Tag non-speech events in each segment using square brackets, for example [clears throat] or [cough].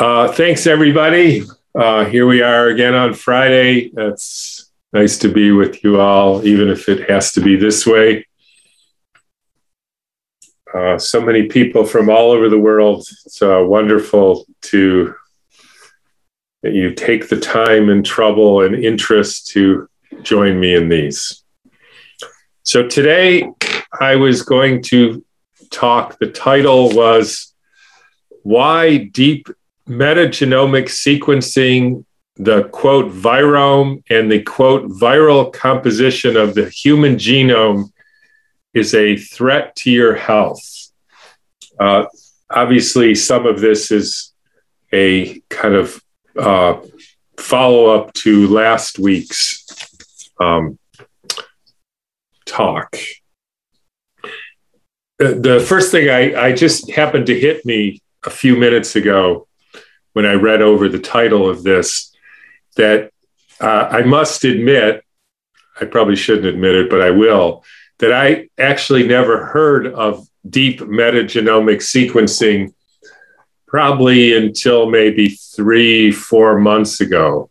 Uh, thanks, everybody. Uh, here we are again on Friday. It's nice to be with you all, even if it has to be this way. Uh, so many people from all over the world. It's wonderful to that you take the time and trouble and interest to join me in these. So today I was going to talk, the title was Why Deep Metagenomic Sequencing, the quote virome and the quote viral composition of the human genome is a threat to your health. Uh, obviously, some of this is a kind of uh, follow up to last week's um, talk. The first thing I, I just happened to hit me a few minutes ago when I read over the title of this that uh, I must admit, I probably shouldn't admit it, but I will, that I actually never heard of deep metagenomic sequencing probably until maybe three, four months ago.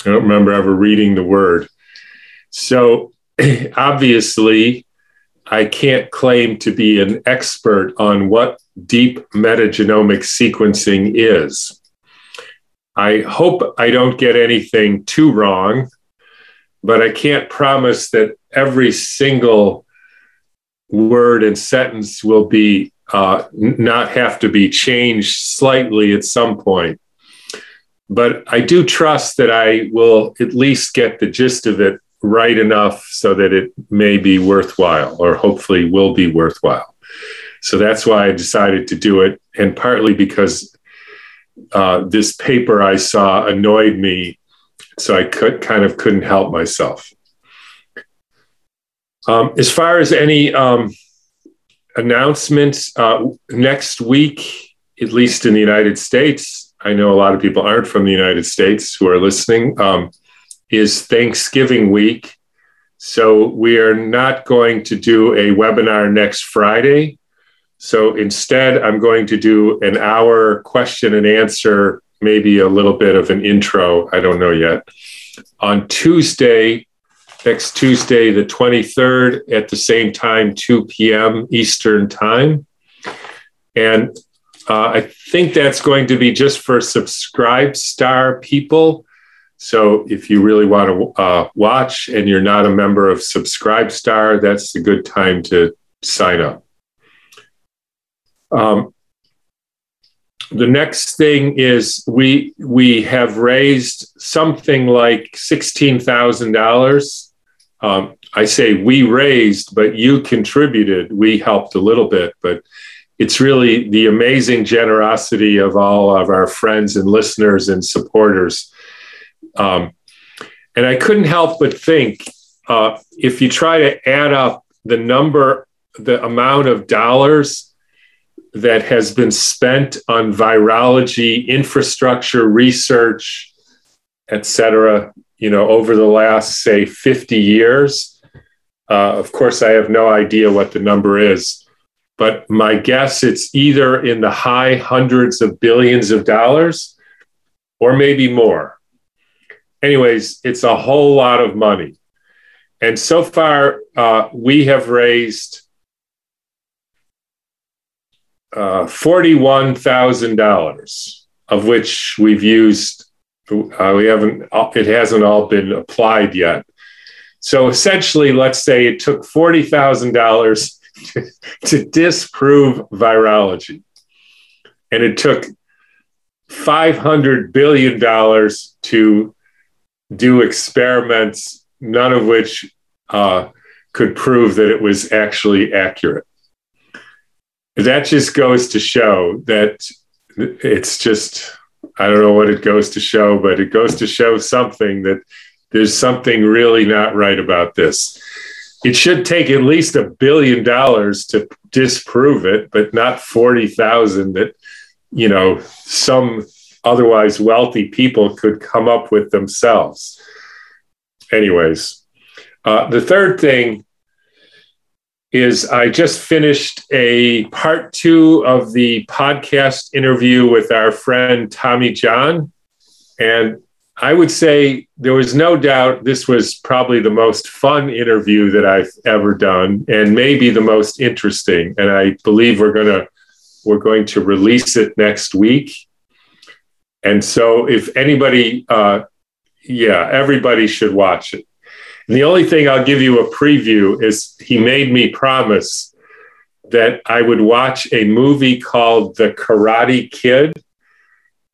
I don't remember ever reading the word. So [clears throat] obviously, I can't claim to be an expert on what deep metagenomic sequencing is. I hope I don't get anything too wrong, but I can't promise that every single word and sentence will be uh, not have to be changed slightly at some point. But I do trust that I will at least get the gist of it right enough so that it may be worthwhile or hopefully will be worthwhile. So that's why I decided to do it. And partly because uh, this paper I saw annoyed me. So I could kind of couldn't help myself. Um, as far as any um, announcements, uh, next week, at least in the United States, I know a lot of people aren't from the United States who are listening. Um, is Thanksgiving week. So we are not going to do a webinar next Friday. So instead, I'm going to do an hour question and answer, maybe a little bit of an intro. I don't know yet. On Tuesday, next Tuesday, the 23rd, at the same time, 2 p.m. Eastern Time. And uh, I think that's going to be just for Subscribe Star people. So if you really want to uh, watch and you're not a member of Subscribe Star, that's a good time to sign up. Um, the next thing is we we have raised something like sixteen thousand um, dollars. I say we raised, but you contributed. We helped a little bit, but it's really the amazing generosity of all of our friends and listeners and supporters um, and I couldn't help but think uh, if you try to add up the number, the amount of dollars that has been spent on virology infrastructure research, et cetera, you know, over the last, say, 50 years. Uh, of course, I have no idea what the number is, but my guess it's either in the high hundreds of billions of dollars or maybe more anyways, it's a whole lot of money. And so far, uh, we have raised uh, $41,000, of which we've used, uh, we haven't, it hasn't all been applied yet. So essentially, let's say it took $40,000 to, [laughs] to disprove virology. And it took $500 billion to do experiments, none of which uh, could prove that it was actually accurate. That just goes to show that it's just, I don't know what it goes to show, but it goes to show something that there's something really not right about this. It should take at least a billion dollars to disprove it, but not 40,000 that, you know, some otherwise wealthy people could come up with themselves. Anyways, uh, the third thing is I just finished a part two of the podcast interview with our friend Tommy John. And I would say there was no doubt this was probably the most fun interview that I've ever done and maybe the most interesting. And I believe we're going to we're going to release it next week. And so if anybody uh, yeah, everybody should watch it. The only thing I'll give you a preview is he made me promise that I would watch a movie called The Karate Kid,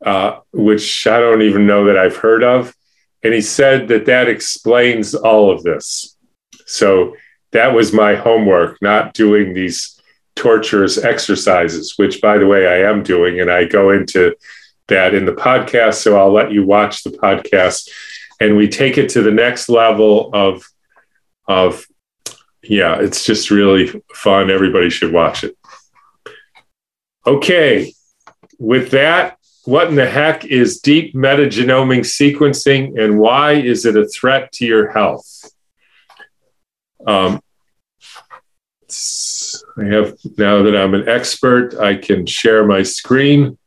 uh, which I don't even know that I've heard of. And he said that that explains all of this. So that was my homework, not doing these torturous exercises, which, by the way, I am doing. And I go into that in the podcast. So I'll let you watch the podcast and we take it to the next level of of yeah it's just really fun. Everybody should watch it. Okay with that what in the heck is deep metagenomic sequencing and why is it a threat to your health? Um, i have now that i'm an expert i can share my screen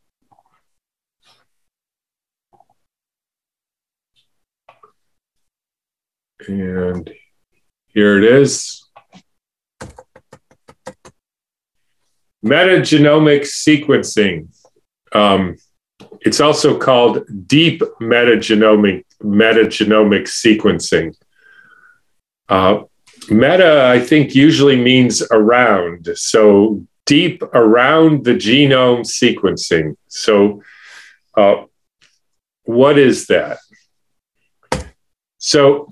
And here it is. Metagenomic sequencing. Um, it's also called deep metagenomic metagenomic sequencing. Uh, meta, I think, usually means around. So deep around the genome sequencing. So, uh, what is that? So,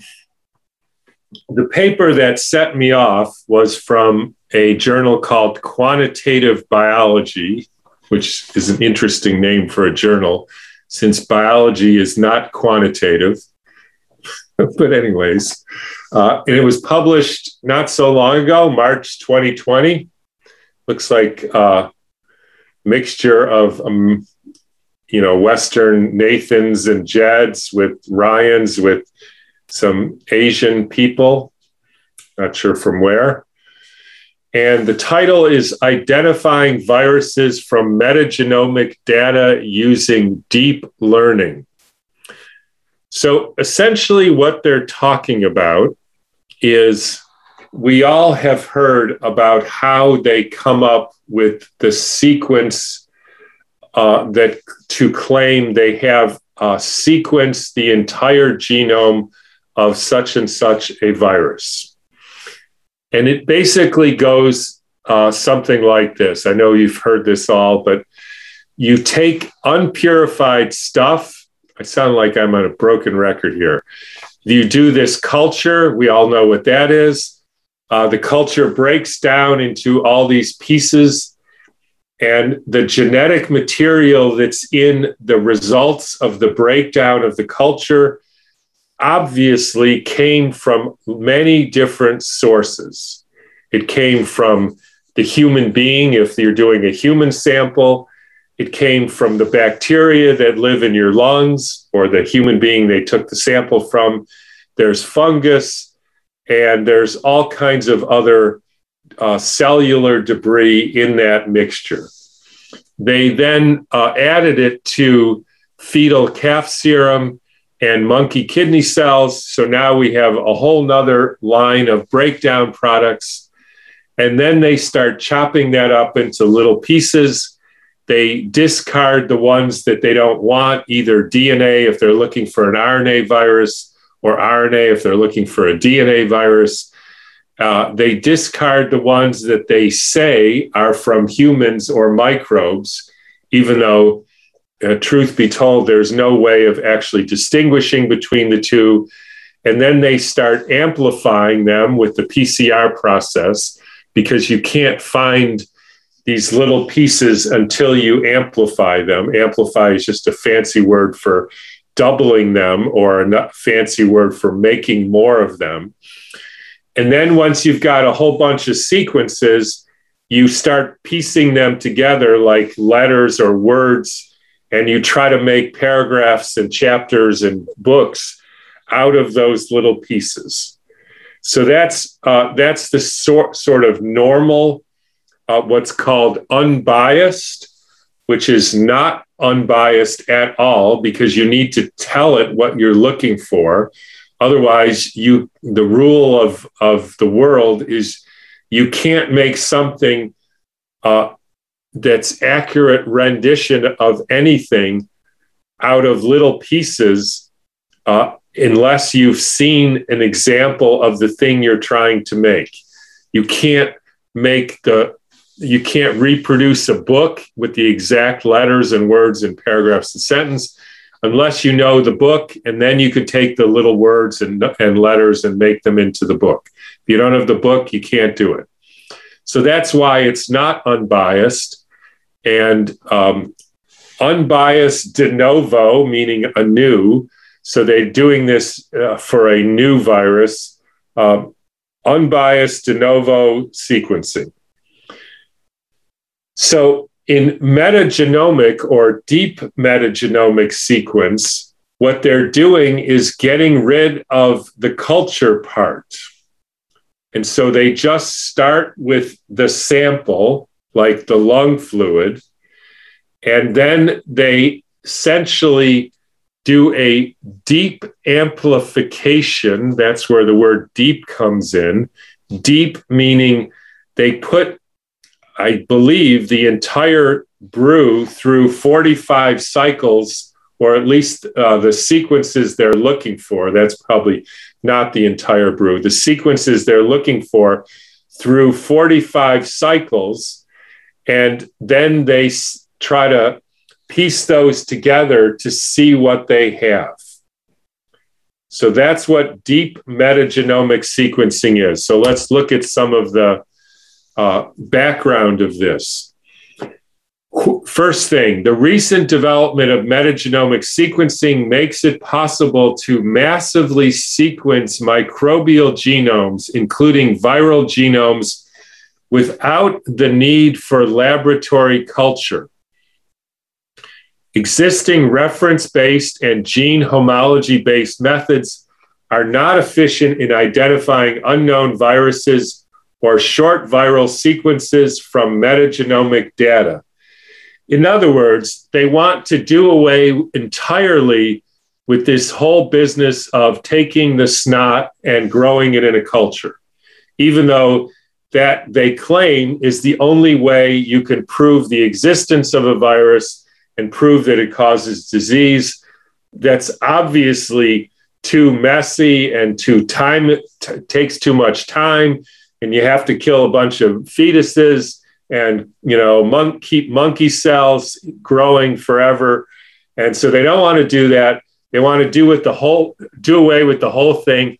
the paper that set me off was from a journal called Quantitative Biology, which is an interesting name for a journal since biology is not quantitative. [laughs] but, anyways, uh, and it was published not so long ago, March 2020. Looks like a mixture of, um, you know, Western Nathans and Jeds with Ryans with some Asian people, not sure from where. And the title is Identifying Viruses from Metagenomic Data Using Deep Learning. So essentially, what they're talking about is we all have heard about how they come up with the sequence uh, that to claim they have uh, sequenced the entire genome of such and such a virus. And it basically goes uh, something like this. I know you've heard this all, but you take unpurified stuff. I sound like I'm on a broken record here. You do this culture, we all know what that is. Uh, the culture breaks down into all these pieces, and the genetic material that's in the results of the breakdown of the culture obviously came from many different sources. It came from the human being, if you're doing a human sample, it came from the bacteria that live in your lungs or the human being they took the sample from. There's fungus, and there's all kinds of other uh, cellular debris in that mixture. They then uh, added it to fetal calf serum and monkey kidney cells. So now we have a whole nother line of breakdown products. And then they start chopping that up into little pieces. They discard the ones that they don't want, either DNA if they're looking for an RNA virus, or RNA if they're looking for a DNA virus. Uh, they discard the ones that they say are from humans or microbes, even though uh, truth be told, there's no way of actually distinguishing between the two. And then they start amplifying them with the PCR process because you can't find these little pieces until you amplify them. Amplify is just a fancy word for doubling them or a fancy word for making more of them. And then once you've got a whole bunch of sequences, you start piecing them together like letters or words and you try to make paragraphs and chapters and books out of those little pieces. So that's uh, that's the sort sort of normal, uh, what's called unbiased, which is not unbiased at all because you need to tell it what you're looking for. Otherwise, you the rule of of the world is you can't make something uh, that's accurate rendition of anything out of little pieces uh, unless you've seen an example of the thing you're trying to make. You can't make the you can't reproduce a book with the exact letters and words and paragraphs and sentence unless you know the book and then you could take the little words and, and letters and make them into the book. If you don't have the book you can't do it. So that's why it's not unbiased and um, unbiased de novo meaning anew so they're doing this uh, for a new virus, uh, unbiased de novo sequencing. So in metagenomic or deep metagenomic sequence, what they're doing is getting rid of the culture part. And so they just start with the sample, like the lung fluid, and then they essentially do a deep amplification. That's where the word deep comes in. Deep meaning they put, I believe, the entire brew through 45 cycles, or at least uh, the sequences they're looking for. That's probably not the entire brew. The sequences they're looking for through 45 cycles. And then they try to piece those together to see what they have. So that's what deep metagenomic sequencing is. So let's look at some of the uh, background of this. First thing, the recent development of metagenomic sequencing makes it possible to massively sequence microbial genomes, including viral genomes, without the need for laboratory culture. Existing reference based and gene homology based methods are not efficient in identifying unknown viruses or short viral sequences from metagenomic data. In other words, they want to do away entirely with this whole business of taking the snot and growing it in a culture, even though that they claim is the only way you can prove the existence of a virus and prove that it causes disease. That's obviously too messy and too time t- takes too much time, and you have to kill a bunch of fetuses and you know mon- keep monkey cells growing forever. And so they don't want to do that. They want to do with the whole do away with the whole thing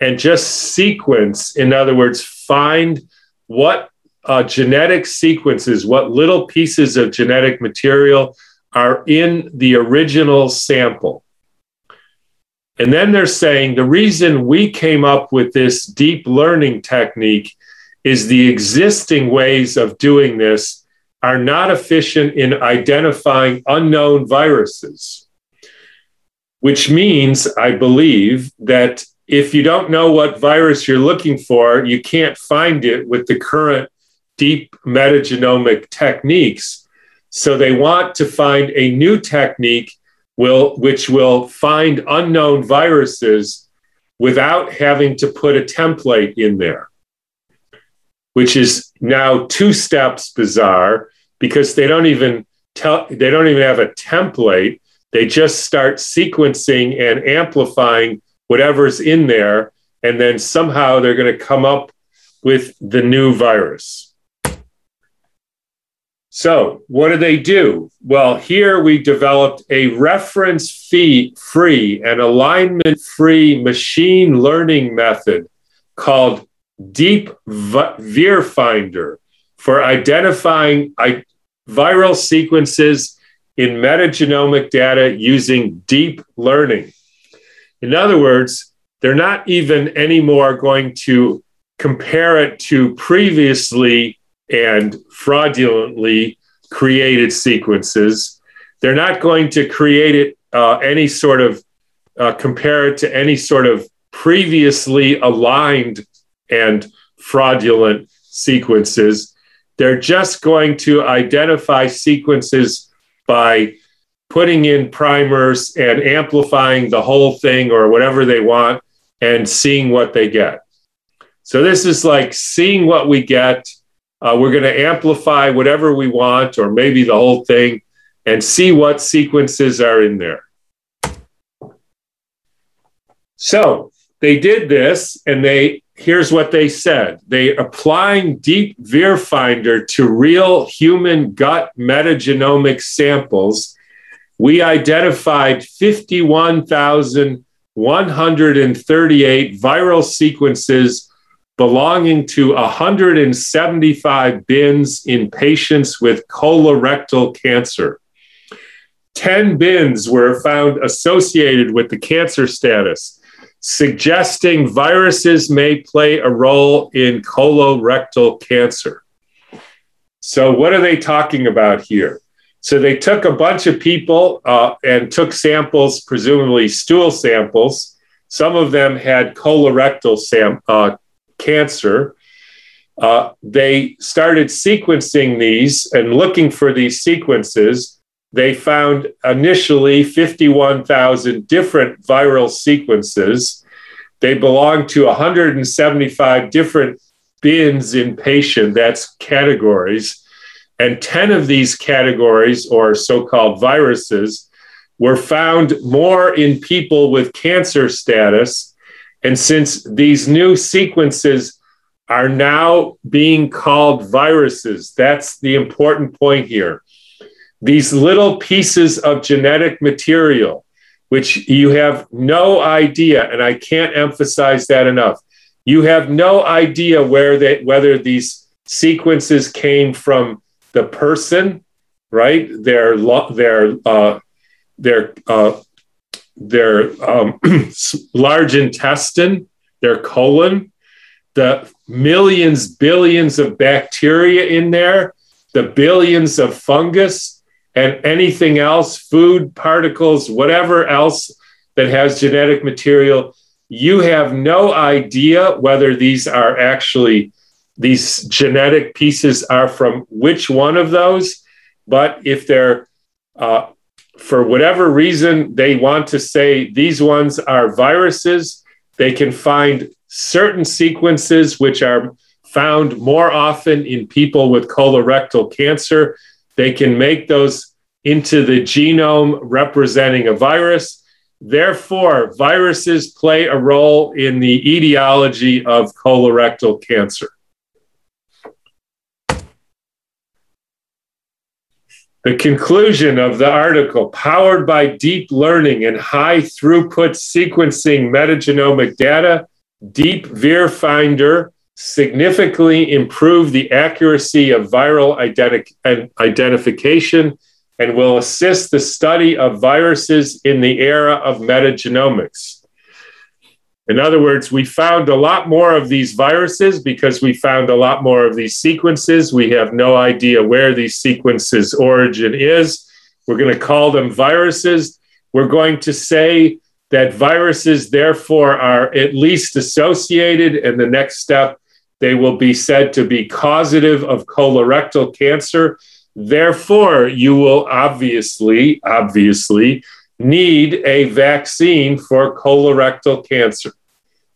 and just sequence. In other words, find what uh, genetic sequences, what little pieces of genetic material are in the original sample. And then they're saying the reason we came up with this deep learning technique is the existing ways of doing this are not efficient in identifying unknown viruses, which means, I believe, that if you don't know what virus you're looking for, you can't find it with the current deep metagenomic techniques so they want to find a new technique will, which will find unknown viruses without having to put a template in there, which is now two steps bizarre because they don't even tell they don't even have a template. They just start sequencing and amplifying whatever's in there, and then somehow they're going to come up with the new virus. So, what do they do? Well, here we developed a reference fee free and alignment free machine learning method called Deep VirFinder for identifying viral sequences in metagenomic data using deep learning. In other words, they're not even anymore going to compare it to previously and fraudulently created sequences. They're not going to create it uh, any sort of uh, compare it to any sort of previously aligned and fraudulent sequences. They're just going to identify sequences by putting in primers and amplifying the whole thing or whatever they want and seeing what they get. So this is like seeing what we get. Uh, we're going to amplify whatever we want, or maybe the whole thing, and see what sequences are in there. So they did this, and they here's what they said: they applying Deep VirFinder to real human gut metagenomic samples. We identified 51,138 viral sequences belonging to 175 bins in patients with colorectal cancer. 10 bins were found associated with the cancer status, suggesting viruses may play a role in colorectal cancer. So, what are they talking about here? So, they took a bunch of people uh, and took samples, presumably stool samples. Some of them had colorectal sam- uh, cancer. Uh, they started sequencing these and looking for these sequences. They found initially 51,000 different viral sequences. They belong to 175 different bins in patient, that's categories. And 10 of these categories, or so called viruses, were found more in people with cancer status and since these new sequences are now being called viruses, that's the important point here. These little pieces of genetic material, which you have no idea, and I can't emphasize that enough. You have no idea where they, whether these sequences came from the person, right? Their their uh, their uh, their um, [clears throat] large intestine, their colon, the millions, billions of bacteria in there, the billions of fungus, and anything else, food particles, whatever else that has genetic material. You have no idea whether these are actually, these genetic pieces are from which one of those. But if they're uh, for whatever reason they want to say these ones are viruses, they can find certain sequences which are found more often in people with colorectal cancer. They can make those into the genome representing a virus. Therefore, viruses play a role in the etiology of colorectal cancer. The conclusion of the article, powered by deep learning and high throughput sequencing metagenomic data, Deep VirFinder significantly improved the accuracy of viral identi- identification and will assist the study of viruses in the era of metagenomics. In other words, we found a lot more of these viruses because we found a lot more of these sequences. We have no idea where these sequences' origin is. We're going to call them viruses. We're going to say that viruses, therefore, are at least associated. And the next step, they will be said to be causative of colorectal cancer. Therefore, you will obviously, obviously need a vaccine for colorectal cancer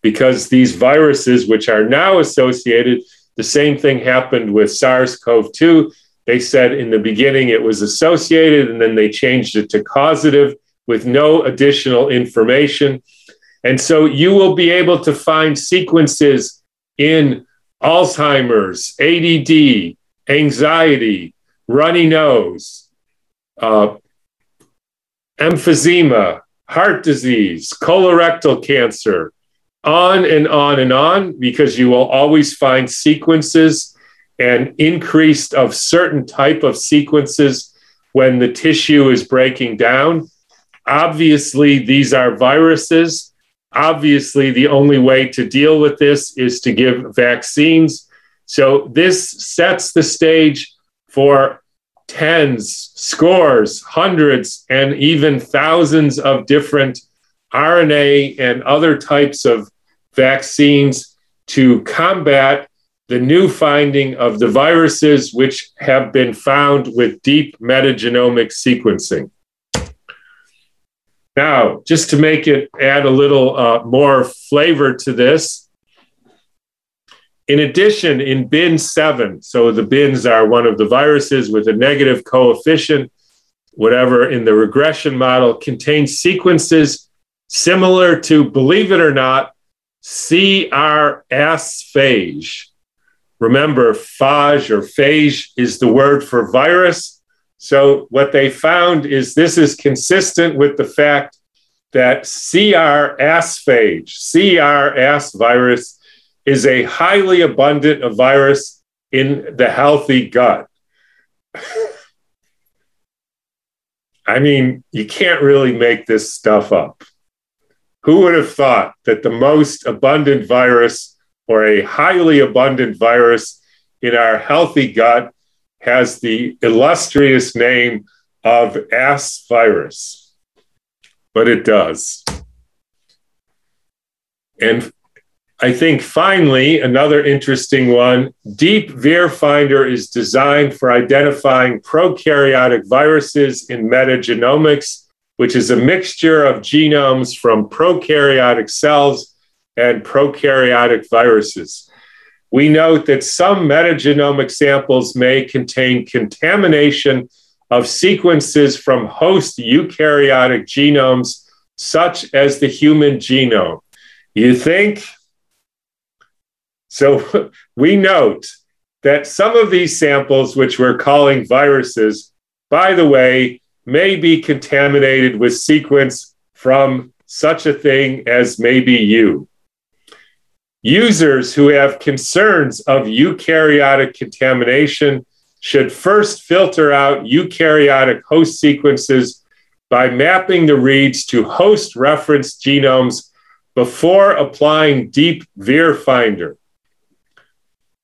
because these viruses, which are now associated, the same thing happened with SARS CoV 2. They said in the beginning it was associated, and then they changed it to causative with no additional information. And so you will be able to find sequences in Alzheimer's, ADD, anxiety, runny nose, uh, emphysema, heart disease, colorectal cancer, on and on and on, because you will always find sequences and increased of certain type of sequences when the tissue is breaking down. Obviously, these are viruses. Obviously, the only way to deal with this is to give vaccines. So, this sets the stage for tens, scores, hundreds, and even thousands of different RNA and other types of vaccines to combat the new finding of the viruses which have been found with deep metagenomic sequencing. Now, just to make it add a little uh, more flavor to this, in addition, in bin seven, so the bins are one of the viruses with a negative coefficient, whatever, in the regression model, contains sequences similar to, believe it or not, CRS phage. Remember, phage or phage is the word for virus. So, what they found is this is consistent with the fact that crAssphage, CRS virus, is a highly abundant virus in the healthy gut. [laughs] I mean, you can't really make this stuff up. Who would have thought that the most abundant virus or a highly abundant virus in our healthy gut has the illustrious name of S virus? But it does. And I think finally, another interesting one Deep VirFinder is designed for identifying prokaryotic viruses in metagenomics, which is a mixture of genomes from prokaryotic cells and prokaryotic viruses. We note that some metagenomic samples may contain contamination of sequences from host eukaryotic genomes, such as the human genome. You think so [laughs] we note that some of these samples, which we're calling viruses, by the way, may be contaminated with sequence from such a thing as maybe you. Users who have concerns of eukaryotic contamination should first filter out eukaryotic host sequences by mapping the reads to host reference genomes before applying Deep VirFinder.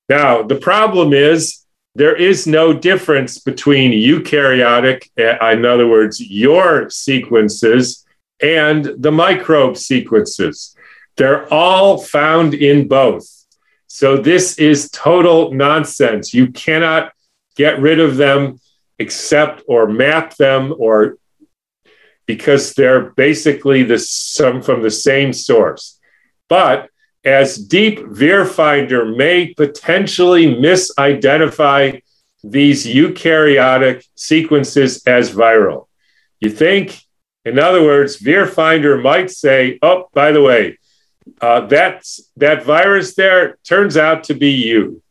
Now, the problem is there is no difference between eukaryotic, uh, in other words, your sequences, and the microbe sequences. They're all found in both. So this is total nonsense. You cannot get rid of them except or map them or because they're basically the some from the same source. But as Deep VirFinder may potentially misidentify these eukaryotic sequences as viral. You think, in other words, VirFinder might say, oh, by the way, uh, that's, that virus there turns out to be you.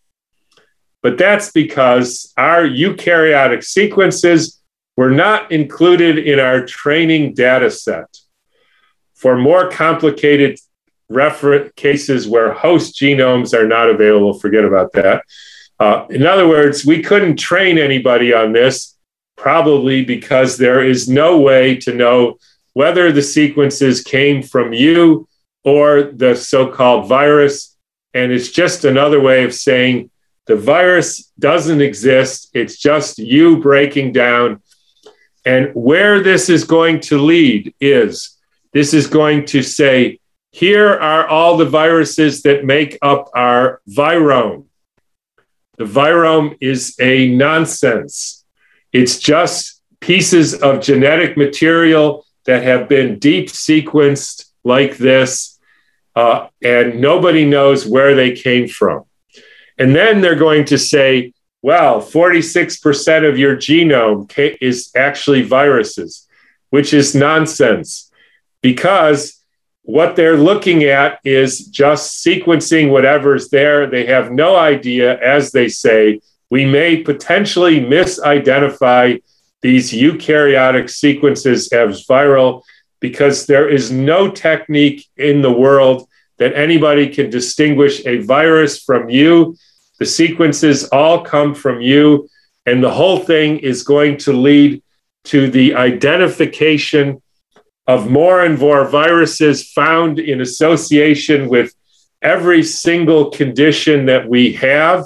But that's because our eukaryotic sequences were not included in our training data set. For more complicated reference cases where host genomes are not available, forget about that. Uh, in other words, we couldn't train anybody on this, probably because there is no way to know whether the sequences came from you or the so called virus. And it's just another way of saying the virus doesn't exist, it's just you breaking down. And where this is going to lead is this is going to say, here are all the viruses that make up our virome. The virome is a nonsense. It's just pieces of genetic material that have been deep sequenced like this, uh, and nobody knows where they came from. And then they're going to say, well, 46% of your genome is actually viruses, which is nonsense because what they're looking at is just sequencing whatever's there. They have no idea, as they say, we may potentially misidentify these eukaryotic sequences as viral because there is no technique in the world that anybody can distinguish a virus from you. The sequences all come from you, and the whole thing is going to lead to the identification of more and more viruses found in association with every single condition that we have,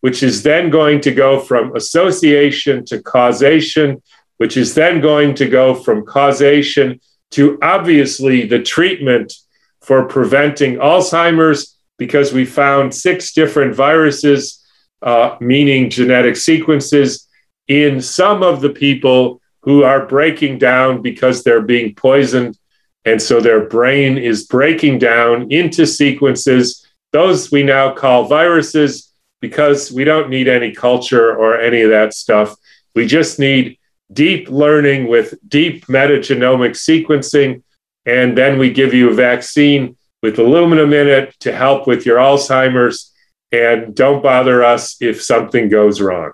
which is then going to go from association to causation, which is then going to go from causation to obviously the treatment for preventing Alzheimer's because we found six different viruses, uh, meaning genetic sequences, in some of the people who are breaking down because they're being poisoned. And so their brain is breaking down into sequences. Those we now call viruses because we don't need any culture or any of that stuff. We just need deep learning with deep metagenomic sequencing. And then we give you a vaccine with aluminum in it to help with your Alzheimer's. And don't bother us if something goes wrong.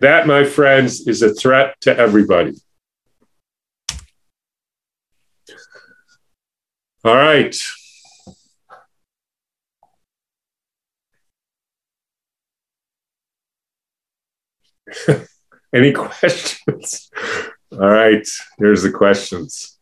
That, my friends, is a threat to everybody. All right. [laughs] Any [laughs] questions? All right, here's the questions.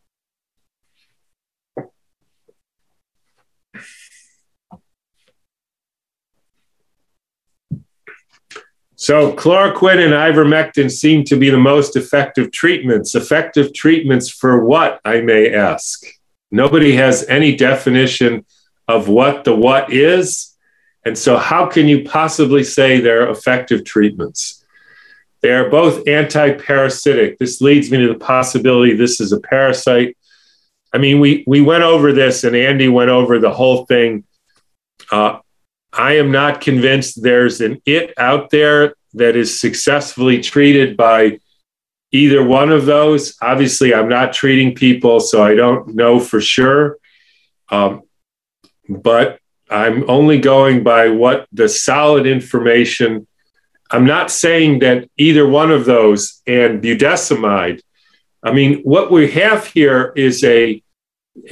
So, chloroquine and ivermectin seem to be the most effective treatments. Effective treatments for what, I may ask? Nobody has any definition of what the what is. And so, how can you possibly say they're effective treatments? They are both anti parasitic. This leads me to the possibility this is a parasite. I mean, we, we went over this and Andy went over the whole thing. Uh, I am not convinced there's an it out there that is successfully treated by either one of those. Obviously, I'm not treating people, so I don't know for sure. Um, but I'm only going by what the solid information I'm not saying that either one of those and budesonide. I mean, what we have here is a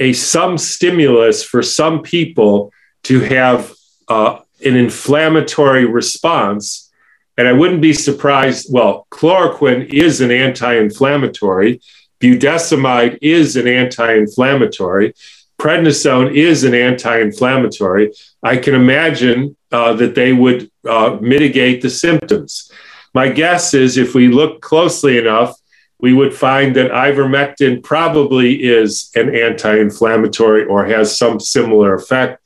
a some stimulus for some people to have uh, an inflammatory response. And I wouldn't be surprised. Well, chloroquine is an anti-inflammatory. Budesonide is an anti-inflammatory. Prednisone is an anti-inflammatory. I can imagine uh, that they would uh, mitigate the symptoms. My guess is if we look closely enough, we would find that ivermectin probably is an anti inflammatory or has some similar effect,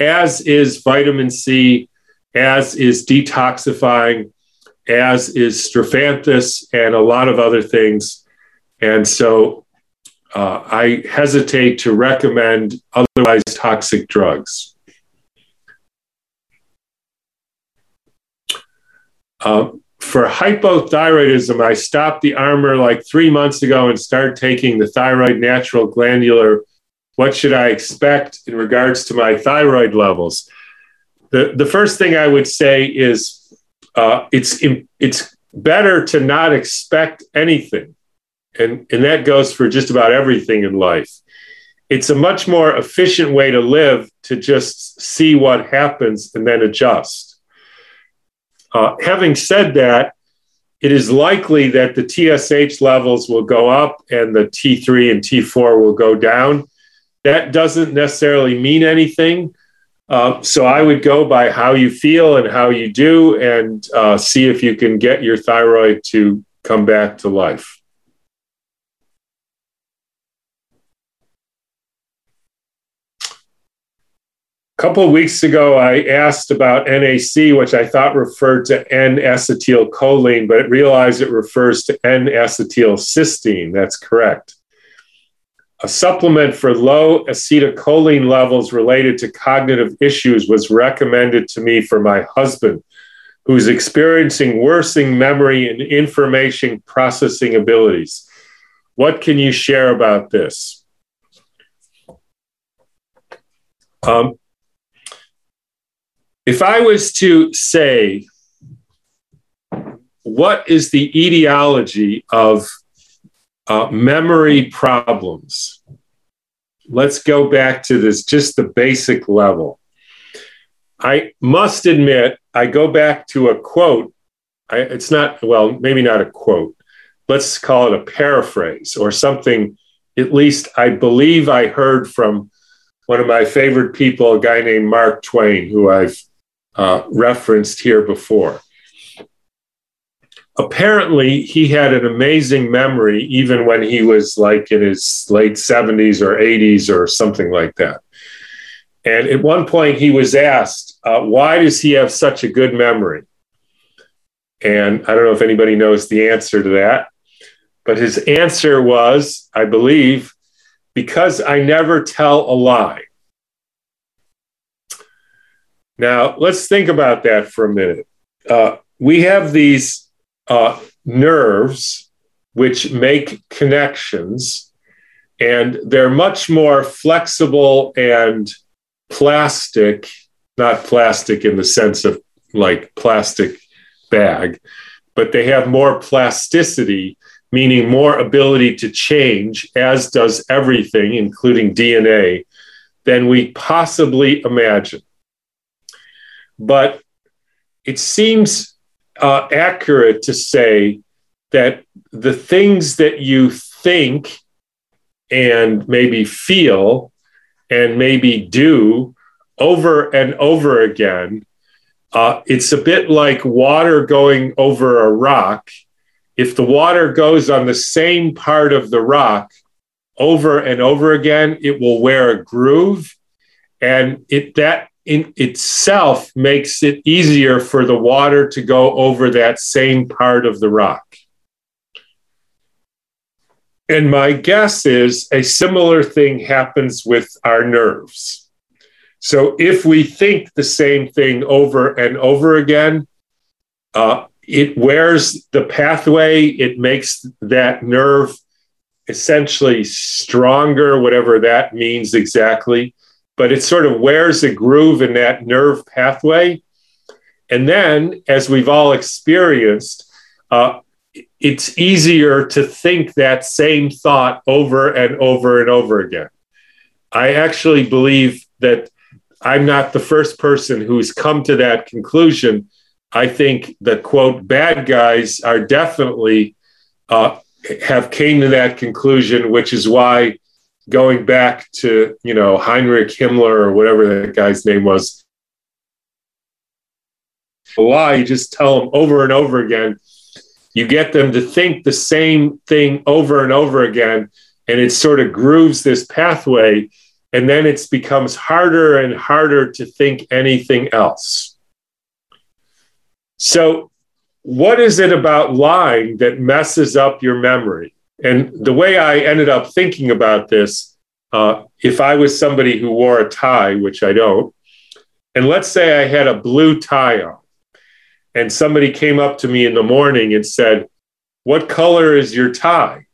as is vitamin C, as is detoxifying, as is strophanthus, and a lot of other things. And so uh, I hesitate to recommend otherwise toxic drugs. Uh, for hypothyroidism, I stopped the Armour like three months ago and started taking the thyroid natural glandular. What should I expect in regards to my thyroid levels? The, the first thing I would say is uh, it's, it's better to not expect anything. And, and that goes for just about everything in life. It's a much more efficient way to live to just see what happens and then adjust. Uh, having said that, it is likely that the TSH levels will go up and the T3 and T4 will go down. That doesn't necessarily mean anything. Uh, so I would go by how you feel and how you do and uh, see if you can get your thyroid to come back to life. A couple of weeks ago, I asked about NAC, which I thought referred to N-acetylcholine, but realized it refers to N-acetylcysteine. That's correct. A supplement for low acetylcholine levels related to cognitive issues was recommended to me for my husband, who's experiencing worsening memory and information processing abilities. What can you share about this? Um, if I was to say, what is the etiology of uh, memory problems? Let's go back to this, just the basic level. I must admit, I go back to a quote. I, it's not, well, maybe not a quote. Let's call it a paraphrase or something, at least I believe I heard from one of my favorite people, a guy named Mark Twain, who I've uh, referenced here before. Apparently he had an amazing memory even when he was like in his late 70s or 80s or something like that. And at one point he was asked, uh, why does he have such a good memory? And I don't know if anybody knows the answer to that, but his answer was, I believe, because I never tell a lie. Now, let's think about that for a minute. Uh, we have these uh, nerves which make connections, and they're much more flexible and plastic, not plastic in the sense of like plastic bag, but they have more plasticity, meaning more ability to change, as does everything, including DNA, than we possibly imagine. But it seems uh, accurate to say that the things that you think and maybe feel and maybe do over and over again, uh, it's a bit like water going over a rock. If the water goes on the same part of the rock over and over again, it will wear a groove. And it that in itself makes it easier for the water to go over that same part of the rock. And my guess is a similar thing happens with our nerves. So if we think the same thing over and over again, uh, it wears the pathway, it makes that nerve essentially stronger, whatever that means exactly but it sort of wears a groove in that nerve pathway. And then, as we've all experienced, uh, it's easier to think that same thought over and over and over again. I actually believe that I'm not the first person who's come to that conclusion. I think the quote bad guys are definitely uh, have came to that conclusion, which is why going back to you know Heinrich Himmler or whatever that guy's name was. A lie, you just tell them over and over again. You get them to think the same thing over and over again, and it sort of grooves this pathway, and then it becomes harder and harder to think anything else. So, what is it about lying that messes up your memory? And the way I ended up thinking about this, uh, if I was somebody who wore a tie, which I don't, and let's say I had a blue tie on, and somebody came up to me in the morning and said, What color is your tie?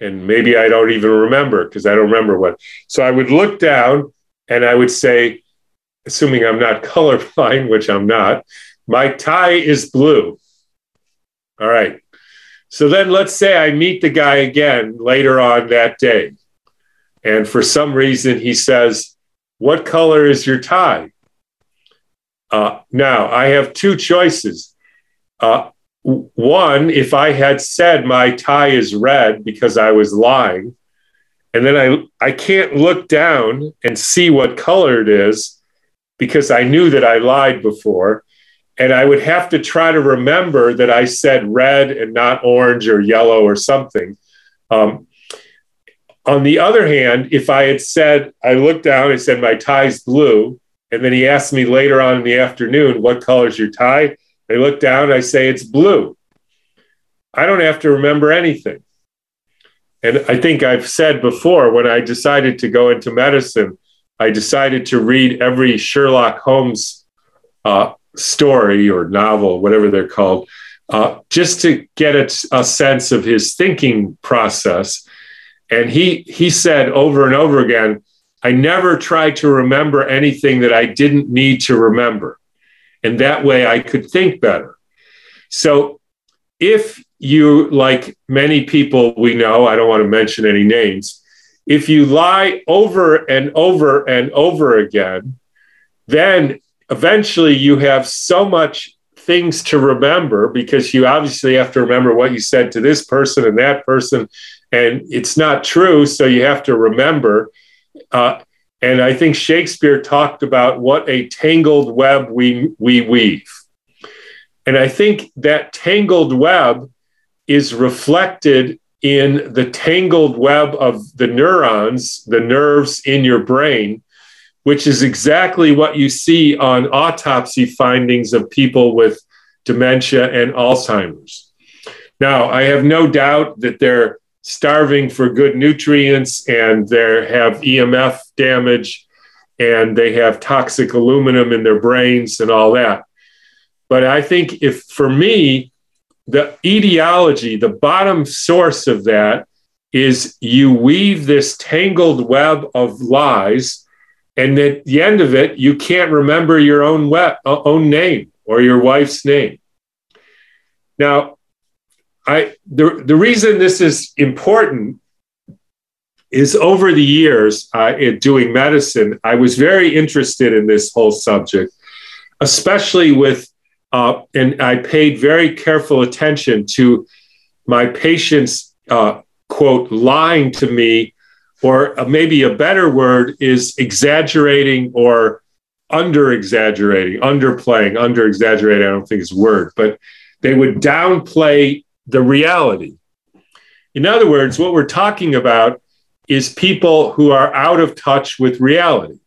And maybe I don't even remember because I don't remember what. So I would look down and I would say, assuming I'm not [laughs] colorblind, which I'm not, my tie is blue. All right. So then let's say I meet the guy again later on that day. And for some reason, he says, What color is your tie? Uh, now, I have two choices. Uh, one, if I had said my tie is red because I was lying, and then I, I can't look down and see what color it is because I knew that I lied before and I would have to try to remember that I said red and not orange or yellow or something. Um, on the other hand, if I had said, I looked down and said, my tie's blue, and then he asked me later on in the afternoon, what color's your tie? I look down, I say, it's blue. I don't have to remember anything. And I think I've said before, when I decided to go into medicine, I decided to read every Sherlock Holmes uh, story or novel, whatever they're called, uh, just to get a, a, sense of his thinking process. And he he said over and over again, I never tried to remember anything that I didn't need to remember. And that way I could think better. So if you, like many people we know, I don't want to mention any names, if you lie over and over and over again, then eventually you have so much things to remember because you obviously have to remember what you said to this person and that person and it's not true so you have to remember. Uh, and i think shakespeare talked about what a tangled web we we weave. And I think that tangled web is reflected in the tangled web of the neurons, the nerves in your brain, which is exactly what you see on autopsy findings of people with dementia and Alzheimer's. Now, I have no doubt that they're starving for good nutrients and they have EMF damage and they have toxic aluminum in their brains and all that. But I think if for me, the etiology, the bottom source of that is you weave this tangled web of lies, and at the end of it, you can't remember your own, uh, own name or your wife's name. Now, I the, the reason this is important is over the years uh, doing medicine, I was very interested in this whole subject, especially with, uh, and I paid very careful attention to my patients, uh, quote, lying to me, or maybe a better word is exaggerating or under exaggerating, underplaying, under exaggerating. I don't think is word, but they would downplay the reality. In other words, what we're talking about is people who are out of touch with reality.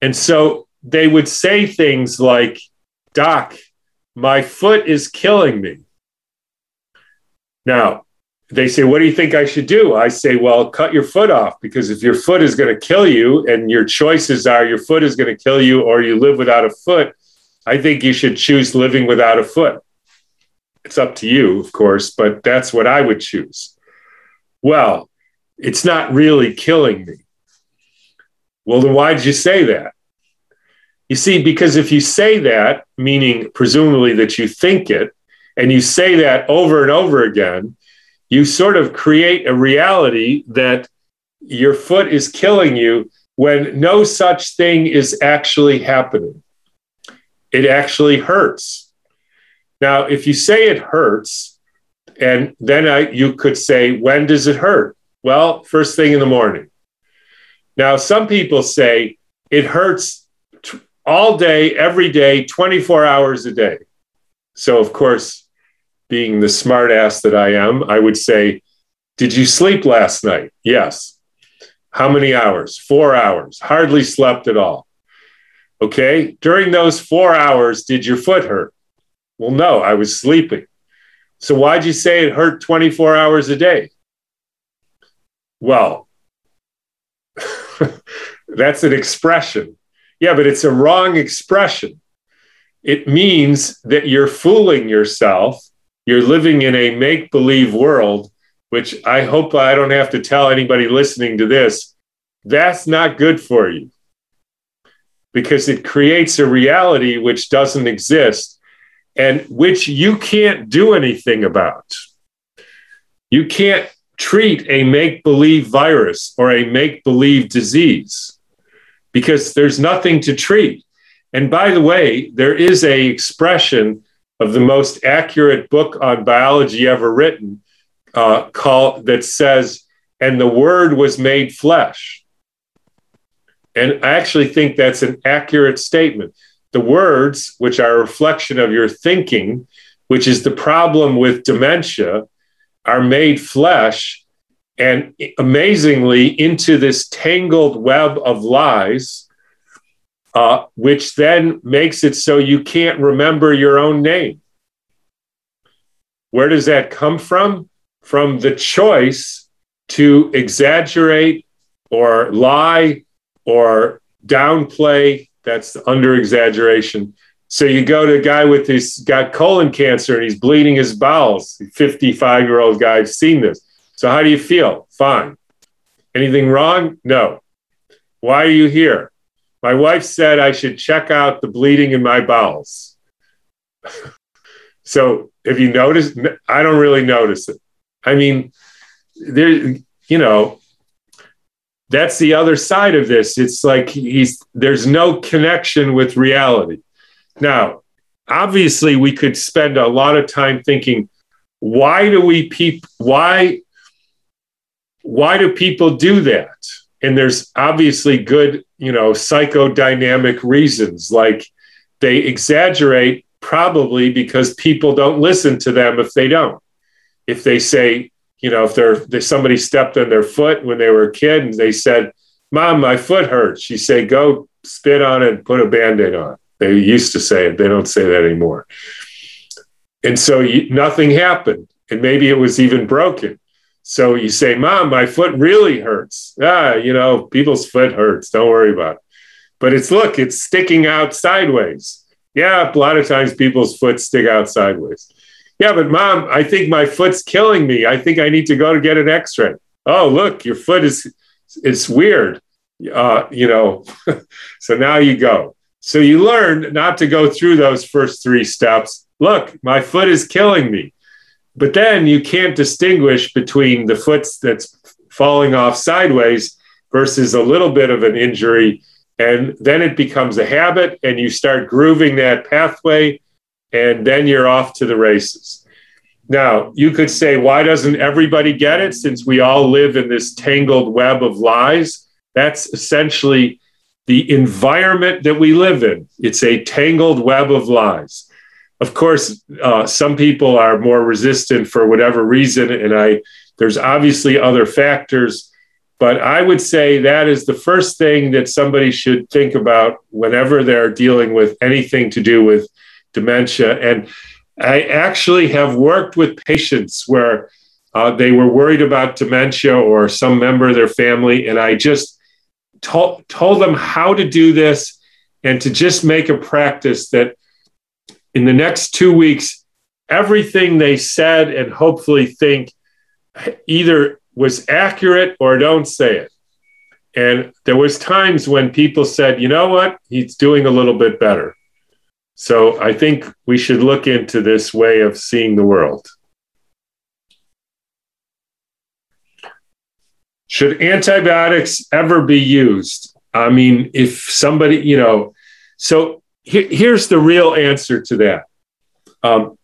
And so they would say things like, Doc, my foot is killing me. Now, they say, What do you think I should do? I say, Well, cut your foot off because if your foot is going to kill you and your choices are your foot is going to kill you or you live without a foot, I think you should choose living without a foot. It's up to you, of course, but that's what I would choose. Well, it's not really killing me. Well, then why did you say that? You see, because if you say that, meaning presumably that you think it, and you say that over and over again, you sort of create a reality that your foot is killing you when no such thing is actually happening. It actually hurts. Now, if you say it hurts, and then I, you could say, when does it hurt? Well, first thing in the morning. Now, some people say it hurts t- all day, every day, 24 hours a day. So, of course, being the smartass that I am, I would say, Did you sleep last night? Yes. How many hours? Four hours. Hardly slept at all. Okay. During those four hours, did your foot hurt? Well, no, I was sleeping. So, why'd you say it hurt 24 hours a day? Well, [laughs] that's an expression. Yeah, but it's a wrong expression. It means that you're fooling yourself. You're living in a make believe world, which I hope I don't have to tell anybody listening to this. That's not good for you because it creates a reality which doesn't exist and which you can't do anything about. You can't treat a make believe virus or a make believe disease because there's nothing to treat. And by the way, there is a expression of the most accurate book on biology ever written uh, called that says, "And the Word was made flesh." And I actually think that's an accurate statement. The words, which are a reflection of your thinking, which is the problem with dementia, are made flesh and amazingly into this tangled web of lies, uh, which then makes it so you can't remember your own name. Where does that come from? From the choice to exaggerate or lie or downplay. That's under exaggeration so you go to a guy with his got colon cancer and he's bleeding his bowels. 55 year old guy, I've seen this. So how do you feel? Fine. Anything wrong? No. Why are you here? My wife said I should check out the bleeding in my bowels. [laughs] so have you noticed? I don't really notice it. I mean, there, you know, that's the other side of this. It's like he's there's no connection with reality. Now, obviously, we could spend a lot of time thinking, why do we peop- why why do people do that? And there's obviously good, you know, psychodynamic reasons like they exaggerate probably because people don't listen to them if they don't. If they say, you know, if they're if somebody stepped on their foot when they were a kid and they said, "Mom, my foot hurts," she say, "Go spit on it and put a band-aid on." They used to say it; they don't say that anymore. And so you, nothing happened, and maybe it was even broken. So you say, "Mom, my foot really hurts." Ah, you know, people's foot hurts. Don't worry about it. But it's look, it's sticking out sideways. Yeah, a lot of times people's foot stick out sideways. Yeah, but mom, I think my foot's killing me. I think I need to go to get an X-ray. Oh, look, your foot is it's weird. Uh, you know, [laughs] so now you go. So you learn not to go through those first three steps. Look, my foot is killing me. But then you can't distinguish between the foot that's falling off sideways versus a little bit of an injury. And then it becomes a habit, and you start grooving that pathway and then you're off to the races. Now, you could say, why doesn't everybody get it since we all live in this tangled web of lies? That's essentially the environment that we live in. It's a tangled web of lies. Of course, uh, some people are more resistant for whatever reason, and I there's obviously other factors, but I would say that is the first thing that somebody should think about whenever they're dealing with anything to do with dementia. And I actually have worked with patients where uh, they were worried about dementia or some member of their family. And I just told, told them how to do this and to just make a practice that in the next two weeks, everything they said and hopefully think either was accurate or don't say it. And there was times when people said, you know what, he's doing a little bit better. So I think we should look into this way of seeing the world. Should antibiotics ever be used? I mean, if somebody, you know, so he, here's the real answer to that. Um,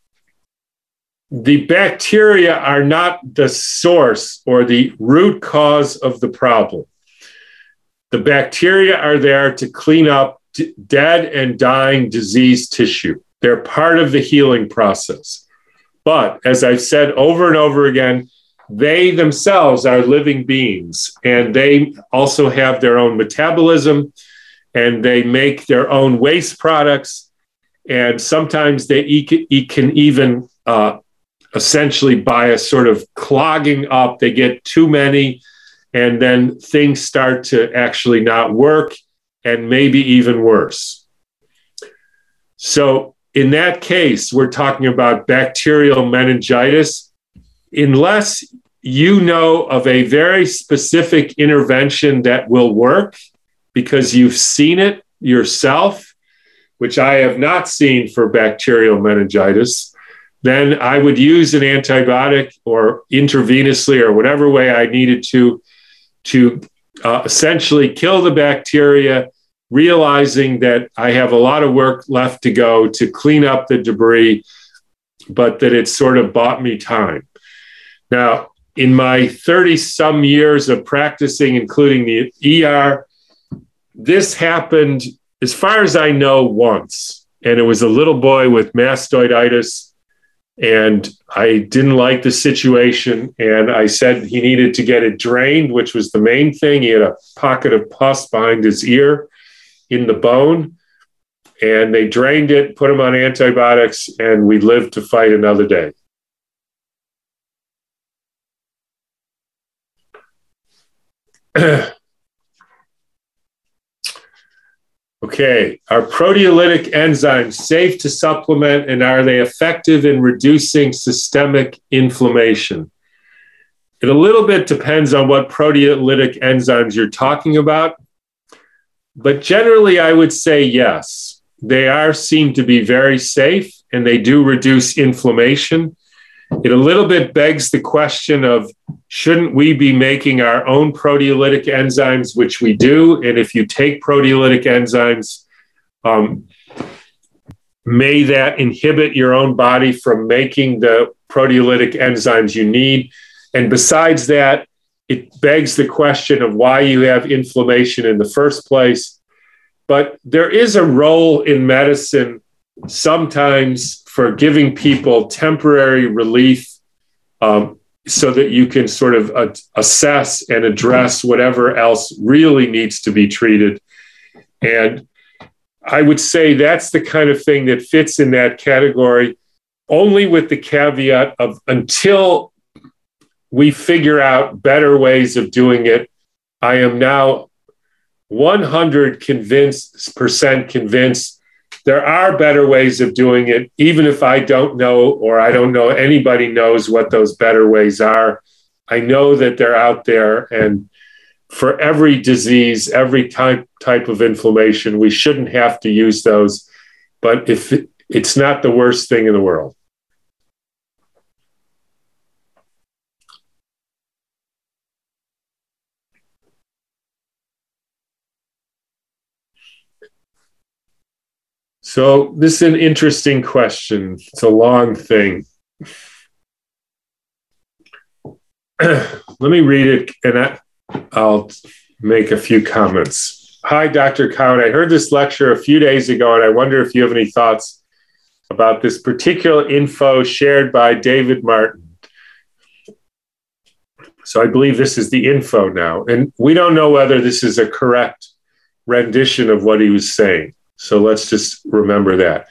the bacteria are not the source or the root cause of the problem. The bacteria are there to clean up d- dead and dying disease tissue. They're part of the healing process. But as I've said over and over again, they themselves are living beings and they also have their own metabolism and they make their own waste products. And sometimes they e- can even uh, essentially by a sort of clogging up, they get too many, and then things start to actually not work and maybe even worse. So, in that case, we're talking about bacterial meningitis. Unless you know of a very specific intervention that will work because you've seen it yourself, which I have not seen for bacterial meningitis, then I would use an antibiotic or intravenously or whatever way I needed to to uh, essentially kill the bacteria, realizing that I have a lot of work left to go to clean up the debris, but that it sort of bought me time. Now, in my 30 some years of practicing, including the ER, this happened, as far as I know, once. And it was a little boy with mastoiditis and I didn't like the situation. And I said he needed to get it drained, which was the main thing. He had a pocket of pus behind his ear in the bone. And they drained it, put him on antibiotics, and we lived to fight another day. [clears throat] Okay, are proteolytic enzymes safe to supplement and are they effective in reducing systemic inflammation? It a little bit depends on what proteolytic enzymes you're talking about, but generally I would say yes. They are seen to be very safe and they do reduce inflammation. It a little bit begs the question of shouldn't we be making our own proteolytic enzymes, which we do? And if you take proteolytic enzymes, um, may that inhibit your own body from making the proteolytic enzymes you need? And besides that, it begs the question of why you have inflammation in the first place. But there is a role in medicine sometimes for giving people temporary relief um, so that you can sort of uh, assess and address whatever else really needs to be treated. And I would say that's the kind of thing that fits in that category, only with the caveat of until we figure out better ways of doing it. I am now 100 convinced percent convinced there are better ways of doing it, even if I don't know or I don't know anybody knows what those better ways are. I know that they're out there, and for every disease, every type type of inflammation, we shouldn't have to use those. But if it, it's not the worst thing in the world. So this is an interesting question. It's a long thing. [clears throat] Let me read it and I, I'll make a few comments. Hi, Dr. Cowan. I heard this lecture a few days ago, and I wonder if you have any thoughts about this particular info shared by David Martin. So I believe this is the info now. And we don't know whether this is a correct rendition of what he was saying. So let's just remember that.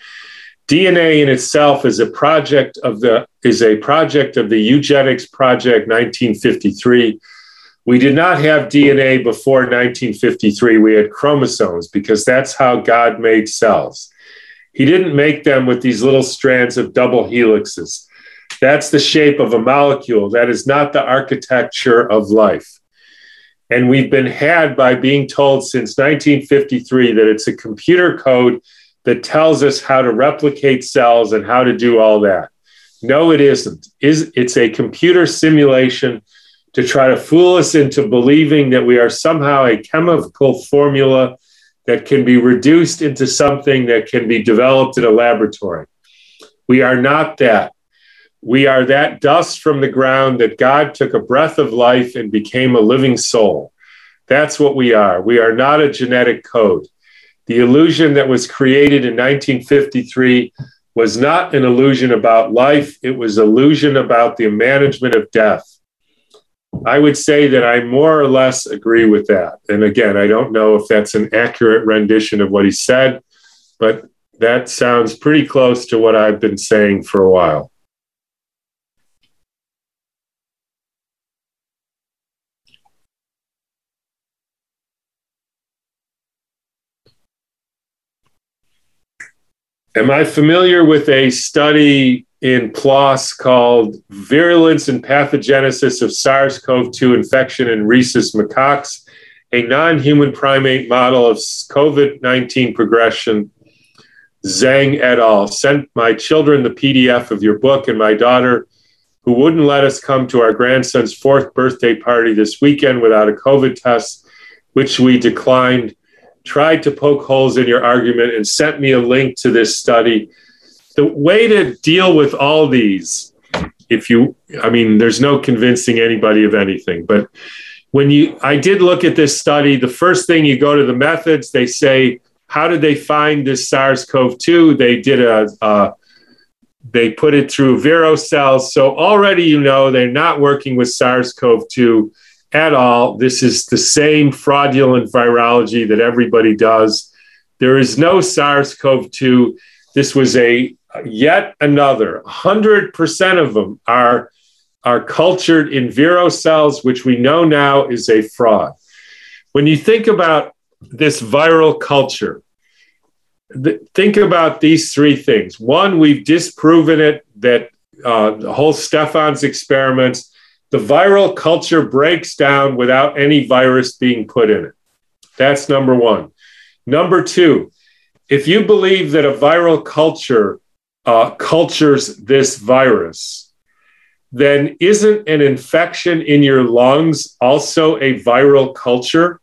DNA in itself is a project of the is a project of the Eugenics Project 1953. We did not have DNA before 1953. We had chromosomes because that's how God made cells. He didn't make them with these little strands of double helixes. That's the shape of a molecule. That is not the architecture of life. And we've been had by being told since 1953 that it's a computer code that tells us how to replicate cells and how to do all that. No, it isn't. Is It's a computer simulation to try to fool us into believing that we are somehow a chemical formula that can be reduced into something that can be developed in a laboratory. We are not that. We are that dust from the ground that God took a breath of life and became a living soul. That's what we are. We are not a genetic code. The illusion that was created in 1953 was not an illusion about life, it was illusion about the management of death. I would say that I more or less agree with that. And again, I don't know if that's an accurate rendition of what he said, but that sounds pretty close to what I've been saying for a while. Am I familiar with a study in PLOS called Virulence and Pathogenesis of SARS CoV 2 Infection in Rhesus macaques, a non human primate model of COVID 19 progression? Zhang et al. sent my children the PDF of your book, and my daughter, who wouldn't let us come to our grandson's fourth birthday party this weekend without a COVID test, which we declined tried to poke holes in your argument and sent me a link to this study. The way to deal with all these, if you, I mean, there's no convincing anybody of anything, but when you, I did look at this study, the first thing you go to the methods, they say, how did they find this SARS CoV 2? They did a, a they put it through Vero cells. So already you know they're not working with SARS CoV 2 at all. This is the same fraudulent virology that everybody does. There is no SARS CoV 2. This was a yet another 100% of them are, are cultured in Vero cells, which we know now is a fraud. When you think about this viral culture, th- think about these three things. One, we've disproven it that uh, the whole Stefan's experiments the viral culture breaks down without any virus being put in it. That's number one. Number two, if you believe that a viral culture uh, cultures this virus, then isn't an infection in your lungs also a viral culture?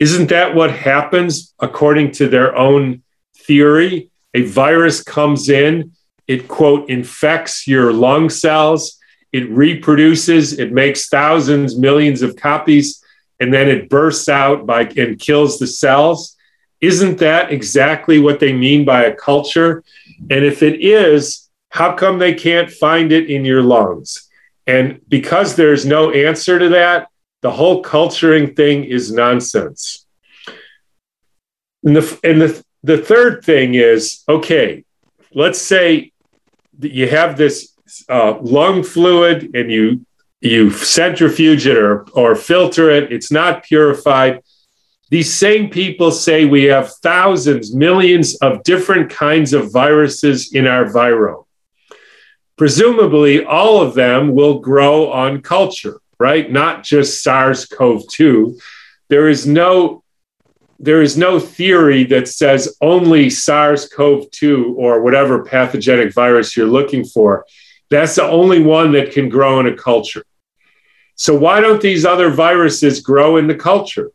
Isn't that what happens according to their own theory? A virus comes in, it quote, infects your lung cells, it reproduces, it makes thousands, millions of copies, and then it bursts out by and kills the cells. Isn't that exactly what they mean by a culture? And if it is, how come they can't find it in your lungs? And because there's no answer to that, the whole culturing thing is nonsense. And the, and the, the third thing is okay, let's say that you have this uh, lung fluid and you you centrifuge it or, or filter it, it's not purified. These same people say we have thousands, millions of different kinds of viruses in our virome. Presumably, all of them will grow on culture, right? Not just SARS CoV 2. There is no there is no theory that says only SARS CoV 2 or whatever pathogenic virus you're looking for. That's the only one that can grow in a culture. So, why don't these other viruses grow in the culture?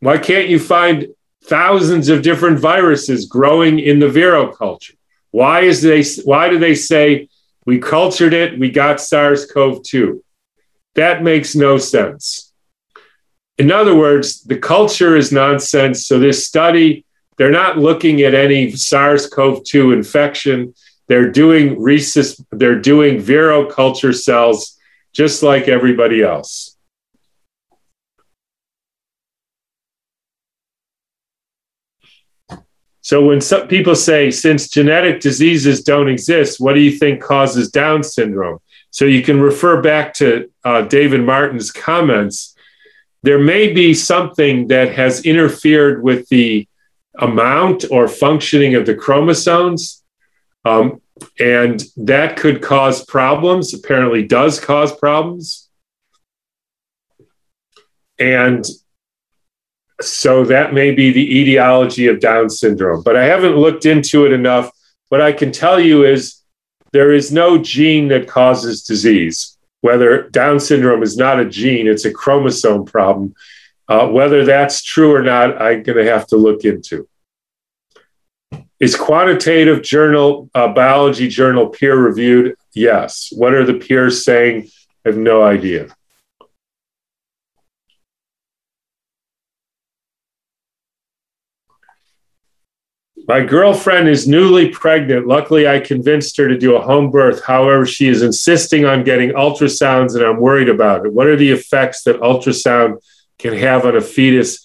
Why can't you find thousands of different viruses growing in the viro culture? Why is they why do they say we cultured it, we got SARS-CoV-2? That makes no sense. In other words, the culture is nonsense. So this study, they're not looking at any SARS-CoV-2 infection. They're doing rhesus, they're doing viro culture cells just like everybody else. So when some people say, since genetic diseases don't exist, what do you think causes Down syndrome? So you can refer back to uh, David Martin's comments. There may be something that has interfered with the amount or functioning of the chromosomes. Um, and that could cause problems, apparently, does cause problems. And so that may be the etiology of Down syndrome, but I haven't looked into it enough. What I can tell you is there is no gene that causes disease. Whether Down syndrome is not a gene, it's a chromosome problem. Uh, whether that's true or not, I'm going to have to look into. Is quantitative journal, uh, biology journal peer reviewed? Yes. What are the peers saying? I have no idea. My girlfriend is newly pregnant. Luckily, I convinced her to do a home birth. However, she is insisting on getting ultrasounds, and I'm worried about it. What are the effects that ultrasound can have on a fetus?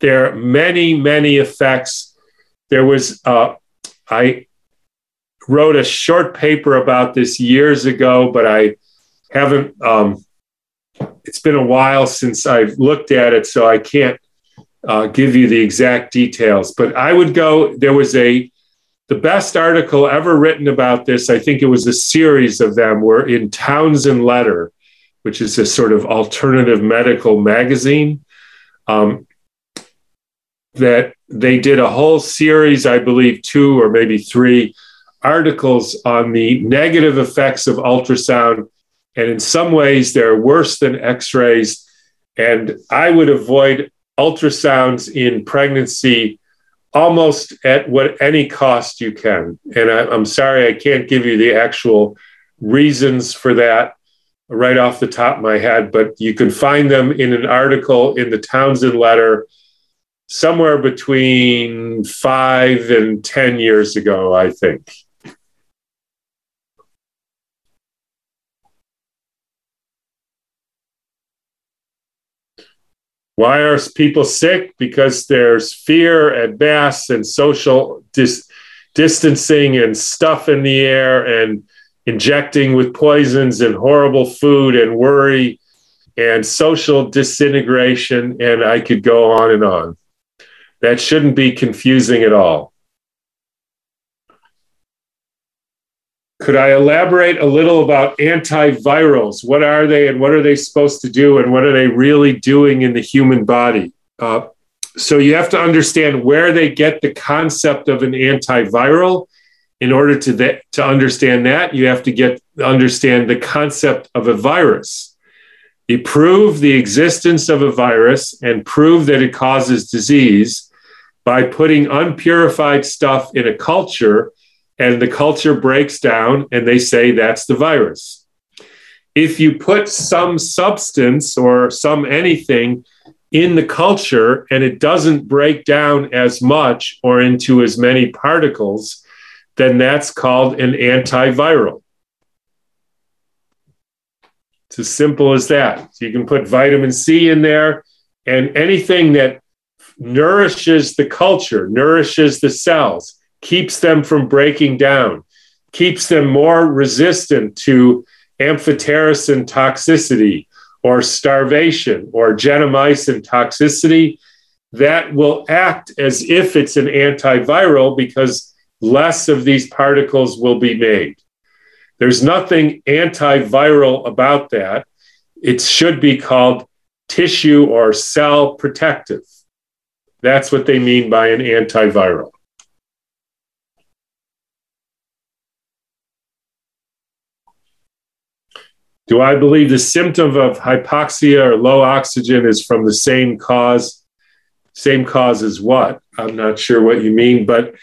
There are many, many effects. There was, uh, I wrote a short paper about this years ago, but I haven't, um, it's been a while since I've looked at it, so I can't uh, give you the exact details, but I would go. There was a the best article ever written about this. I think it was a series of them. Were in Townsend Letter, which is a sort of alternative medical magazine. Um, that they did a whole series, I believe, two or maybe three articles on the negative effects of ultrasound. And in some ways, they're worse than x rays. And I would avoid ultrasounds in pregnancy almost at what any cost you can. And I, am sorry, I can't give you the actual reasons for that right off the top of my head, but you can find them in an article in the Townsend letter somewhere between five and 10 years ago, I think. Why are people sick? Because there's fear at best and social dis- distancing and stuff in the air and injecting with poisons and horrible food and worry and social disintegration. And I could go on and on. That shouldn't be confusing at all. Could I elaborate a little about antivirals? What are they and what are they supposed to do and what are they really doing in the human body? Uh, so you have to understand where they get the concept of an antiviral. In order to, to understand that, you have to get understand the concept of a virus. You prove the existence of a virus and prove that it causes disease by putting unpurified stuff in a culture and the culture breaks down and they say that's the virus. If you put some substance or some anything in the culture and it doesn't break down as much or into as many particles, then that's called an antiviral. It's as simple as that. So you can put vitamin C in there and anything that nourishes the culture, nourishes the cells, keeps them from breaking down, keeps them more resistant to amphotericin toxicity or starvation or gentamicin toxicity, that will act as if it's an antiviral because less of these particles will be made. There's nothing antiviral about that. It should be called tissue or cell protective. That's what they mean by an antiviral. Do I believe the symptom of hypoxia or low oxygen is from the same cause? Same cause as what? I'm not sure what you mean, but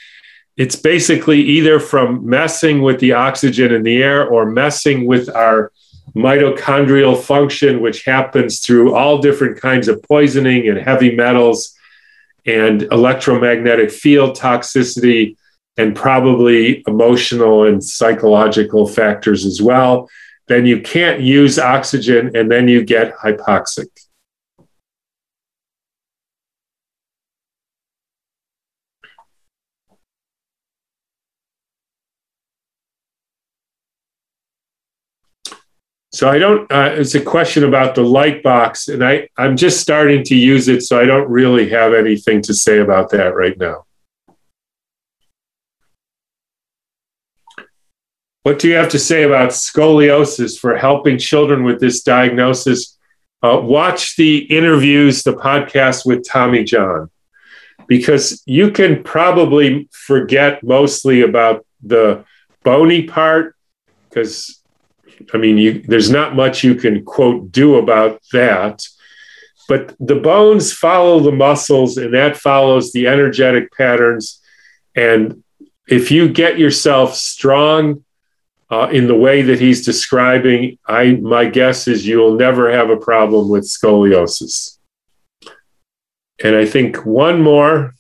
it's basically either from messing with the oxygen in the air or messing with our mitochondrial function, which happens through all different kinds of poisoning and heavy metals and electromagnetic field toxicity, and probably emotional and psychological factors as well then you can't use oxygen and then you get hypoxic. So I don't. Uh, it's a question about the light box, and I I'm just starting to use it, so I don't really have anything to say about that right now. What do you have to say about scoliosis for helping children with this diagnosis? Uh, watch the interviews, the podcast with Tommy John, because you can probably forget mostly about the bony part, because I mean, you, there's not much you can quote do about that. But the bones follow the muscles, and that follows the energetic patterns. And if you get yourself strong uh, in the way that he's describing, I my guess is you'll never have a problem with scoliosis. And I think one more